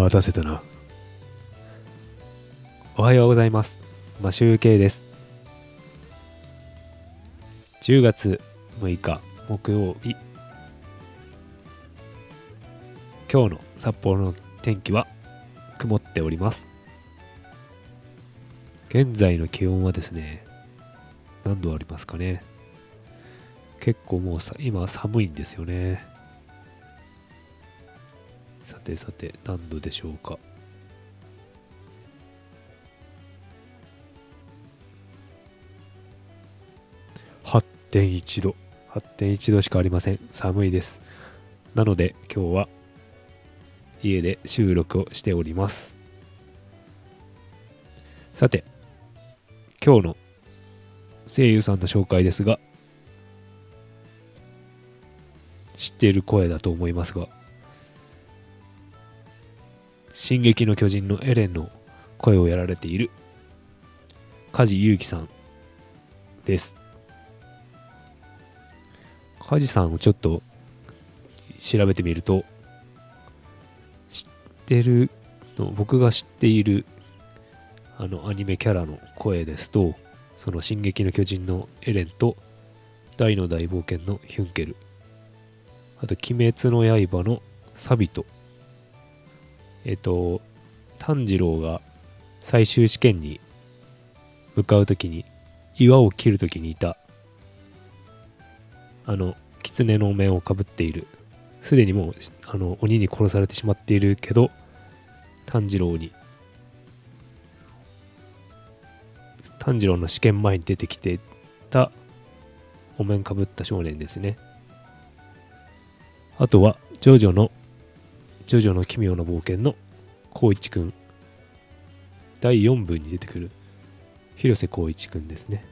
待たせたな。おはようございます。マシュウケイです。10月6日木曜日。今日の札幌の天気は曇っております。現在の気温はですね、何度ありますかね。結構もうさ今寒いんですよね。さてさて何度でしょうか？8.1度。8.1度しかありません。寒いです。なので今日は家で収録をしております。さて、今日の声優さんの紹介ですが、知っている声だと思いますが、進撃の巨人のエレンの声をやられている。梶裕貴さんです。梶さんをちょっと調べてみると、知ってるの、僕が知っているあのアニメキャラの声ですと、その進撃の巨人のエレンと大の大冒険のヒュンケル、あと鬼滅の刃のサビト、えっと、炭治郎が最終試験に向かうときに岩を切るときにいたあの狐のお面をかぶっている。すでにもうあの鬼に殺されてしまっているけど炭治郎に炭治郎の試験前に出てきてたお面かぶった少年ですね。あとはジョジョのジョジョの奇妙な冒険の光一くん第4部に出てくる広瀬光一くんですね。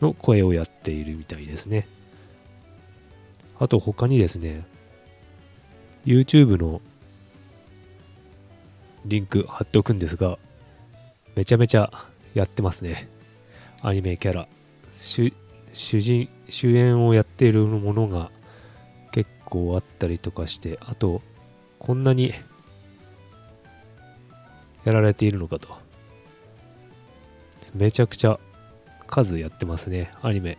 の声をやっているみたいですね。あと他にですね YouTube のリンク貼っておくんですがめちゃめちゃやってますね。アニメキャラ。主主人主演をやっているものが結構あったりとかしてあとこんなにやられているのかと。めちゃくちゃ数やってますね、アニメ。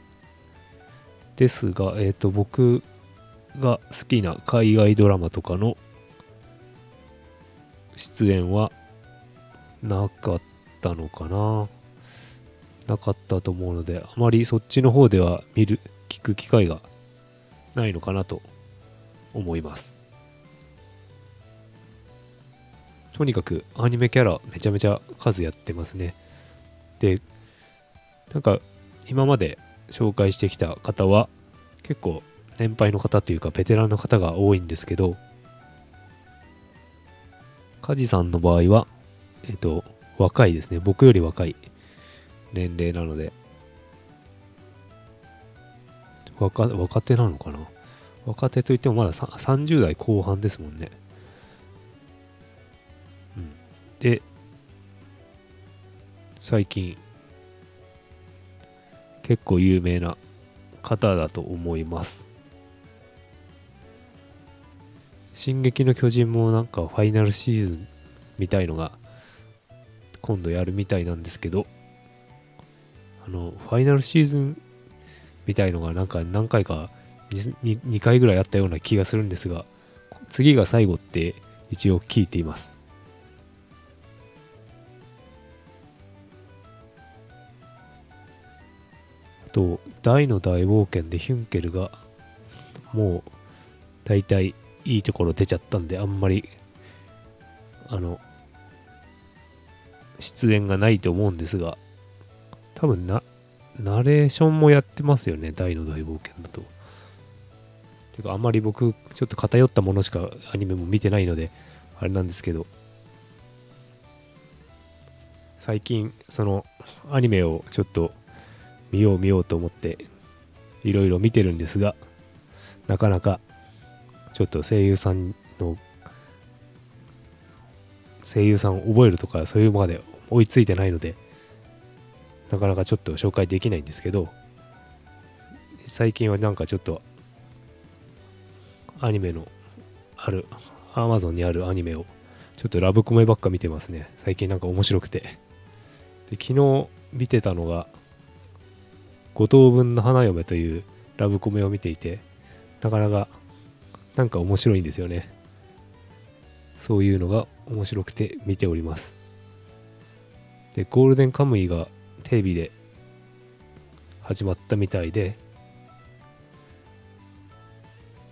ですが、えっ、と、僕が好きな海外ドラマとかの出演はなかったのかな。なかったと思うので、あまりそっちの方では見る、聞く機会がないのかなと思います。とにかくアニメキャラめちゃめちゃ数やってますね。で、なんか今まで紹介してきた方は結構年配の方というかベテランの方が多いんですけど、カジさんの場合は、えっと、若いですね。僕より若い年齢なので、若若手なのかな？若手といってもまだ30代後半ですもんね。で、最近、結構有名な方だと思います。進撃の巨人もなんかファイナルシーズンみたいのが今度やるみたいなんですけど、あの、ファイナルシーズンみたいのがなんか何回か 2, 2回ぐらいあったような気がするんですが、次が最後って一応聞いています。と大の大冒険でヒュンケルがもう大体いいところ出ちゃったんであんまりあの出演がないと思うんですが多分なナレーションもやってますよね大の大冒険だと。てかあんまり僕ちょっと偏ったものしかアニメも見てないのであれなんですけど。最近そのアニメをちょっと見よう見ようと思っていろいろ見てるんですがなかなかちょっと声優さんの声優さんを覚えるとかそういうまで追いついてないのでなかなかちょっと紹介できないんですけど最近はなんかちょっとアニメのある Amazon にあるアニメをちょっとラブコメばっか見てますね。最近なんか面白くて。で昨日見てたのが、五等分の花嫁というラブコメを見ていて、なかなかなんか面白いんですよね。そういうのが面白くて見ております。で、ゴールデンカムイがテレビで始まったみたいで、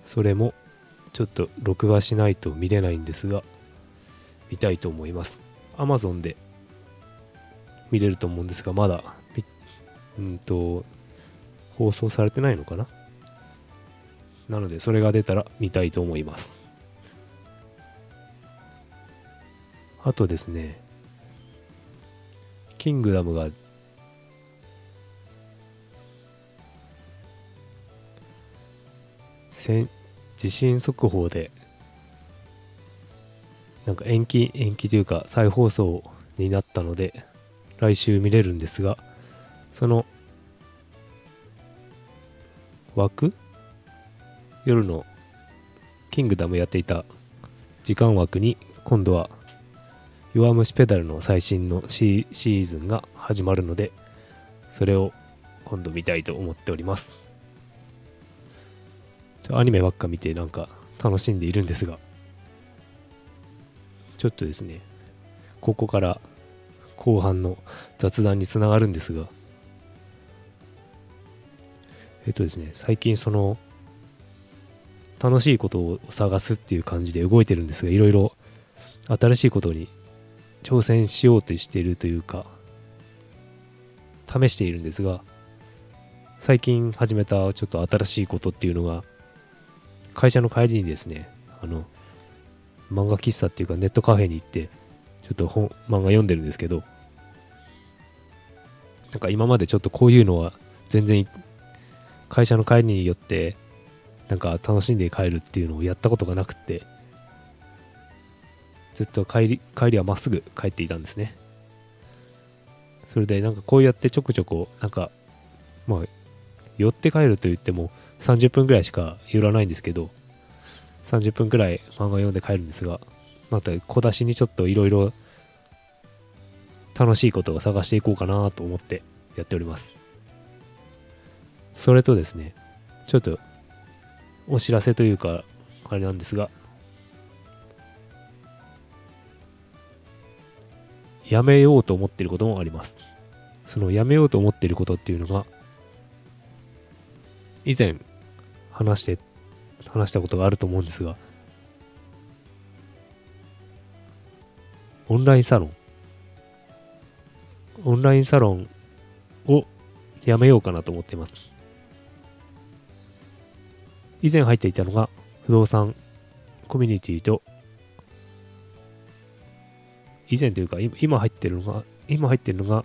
それもちょっと録画しないと見れないんですが、見たいと思います。Amazon で見れると思うんですが、まだ、うんと、放送されてないのかな？なので、それが出たら見たいと思います。あとですね、キングダムが地震速報でなんか延期延期というか再放送になったので来週見れるんですがその枠？夜のキングダムやっていた時間枠に今度は弱虫ペダルの最新のシーズンが始まるのでそれを今度見たいと思っております。アニメばっか見てなんか楽しんでいるんですが。ちょっとですねここから後半の雑談につながるんですが。えっとですね最近その楽しいことを探すっていう感じで動いてるんですがいろいろ新しいことに挑戦しようとしているというか試しているんですが最近始めたちょっと新しいことっていうのが会社の帰りにですねあの漫画喫茶っていうかネットカフェに行ってちょっと本漫画読んでるんですけどなんか今までちょっとこういうのは全然会社の帰りによってなんか楽しんで帰るっていうのをやったことがなくて、ずっと帰り、帰りはまっすぐ帰っていたんですね。それでなんかこうやってちょくちょく、なんか、まあ、寄って帰ると言っても30分ぐらいしか寄らないんですけど、30分くらい漫画読んで帰るんですが、また小出しにちょっといろいろ楽しいことを探していこうかなと思ってやっております。それとですね、ちょっとお知らせというか、あれなんですが、やめようと思っていることもあります。そのやめようと思っていることっていうのが、以前話して、話したことがあると思うんですが、オンラインサロン。オンラインサロンをやめようかなと思っています。以前入っていたのが不動産コミュニティと以前というか今入ってるのが今入ってるのが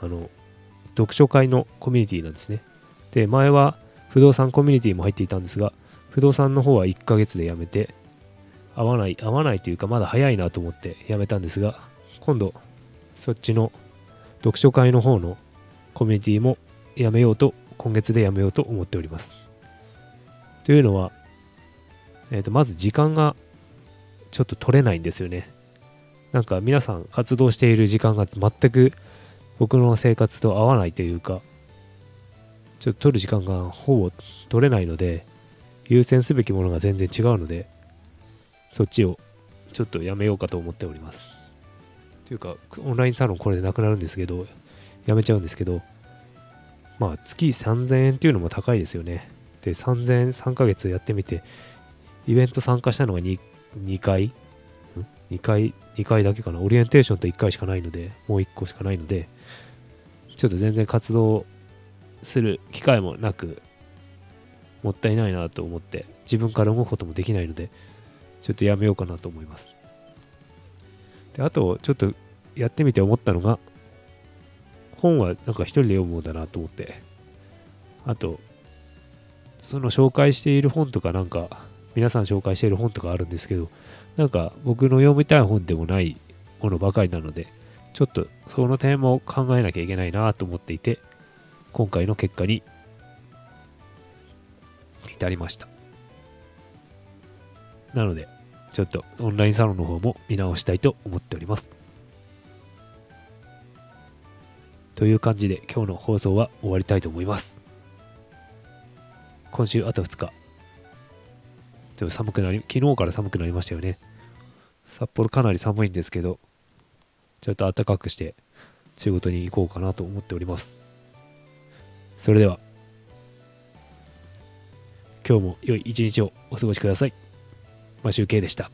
あの読書会のコミュニティなんですね。で前は不動産コミュニティも入っていたんですが不動産の方は1ヶ月で辞めて合わない合わないというかまだ早いなと思って辞めたんですが今度そっちの読書会の方のコミュニティも辞めようと今月でやめようと思っております。というのは、えー、とまず時間がちょっと取れないんですよね。なんか皆さん活動している時間が全く僕の生活と合わないというか、ちょっと取る時間がほぼ取れないので、優先すべきものが全然違うので、そっちをちょっとやめようかと思っております。というか、オンラインサロンこれでなくなるんですけど、やめちゃうんですけど、まあ月3000円っていうのも高いですよね。で、3000円3ヶ月やってみて、イベント参加したのが 2, 2回？ん ?2 回、2回だけかな。オリエンテーションと1回しかないので、もう1個しかないので、ちょっと全然活動する機会もなく、もったいないなと思って、自分から動くこともできないので、ちょっとやめようかなと思います。で、あと、ちょっとやってみて思ったのが、本はなんか一人で読むもんだなと思って。あと、その紹介している本とかなんか、皆さん紹介している本とかあるんですけど、なんか僕の読みたい本でもないものばかりなので、ちょっとその点も考えなきゃいけないなと思っていて、今回の結果に至りました。なので、ちょっとオンラインサロンの方も見直したいと思っております。という感じで今日の放送は終わりたいと思います。今週あと2日。ちょっと寒くなり、昨日から寒くなりましたよね。札幌かなり寒いんですけど、ちょっと暖かくして仕事に行こうかなと思っております。それでは、今日も良い一日をお過ごしください。マシュウケイでした。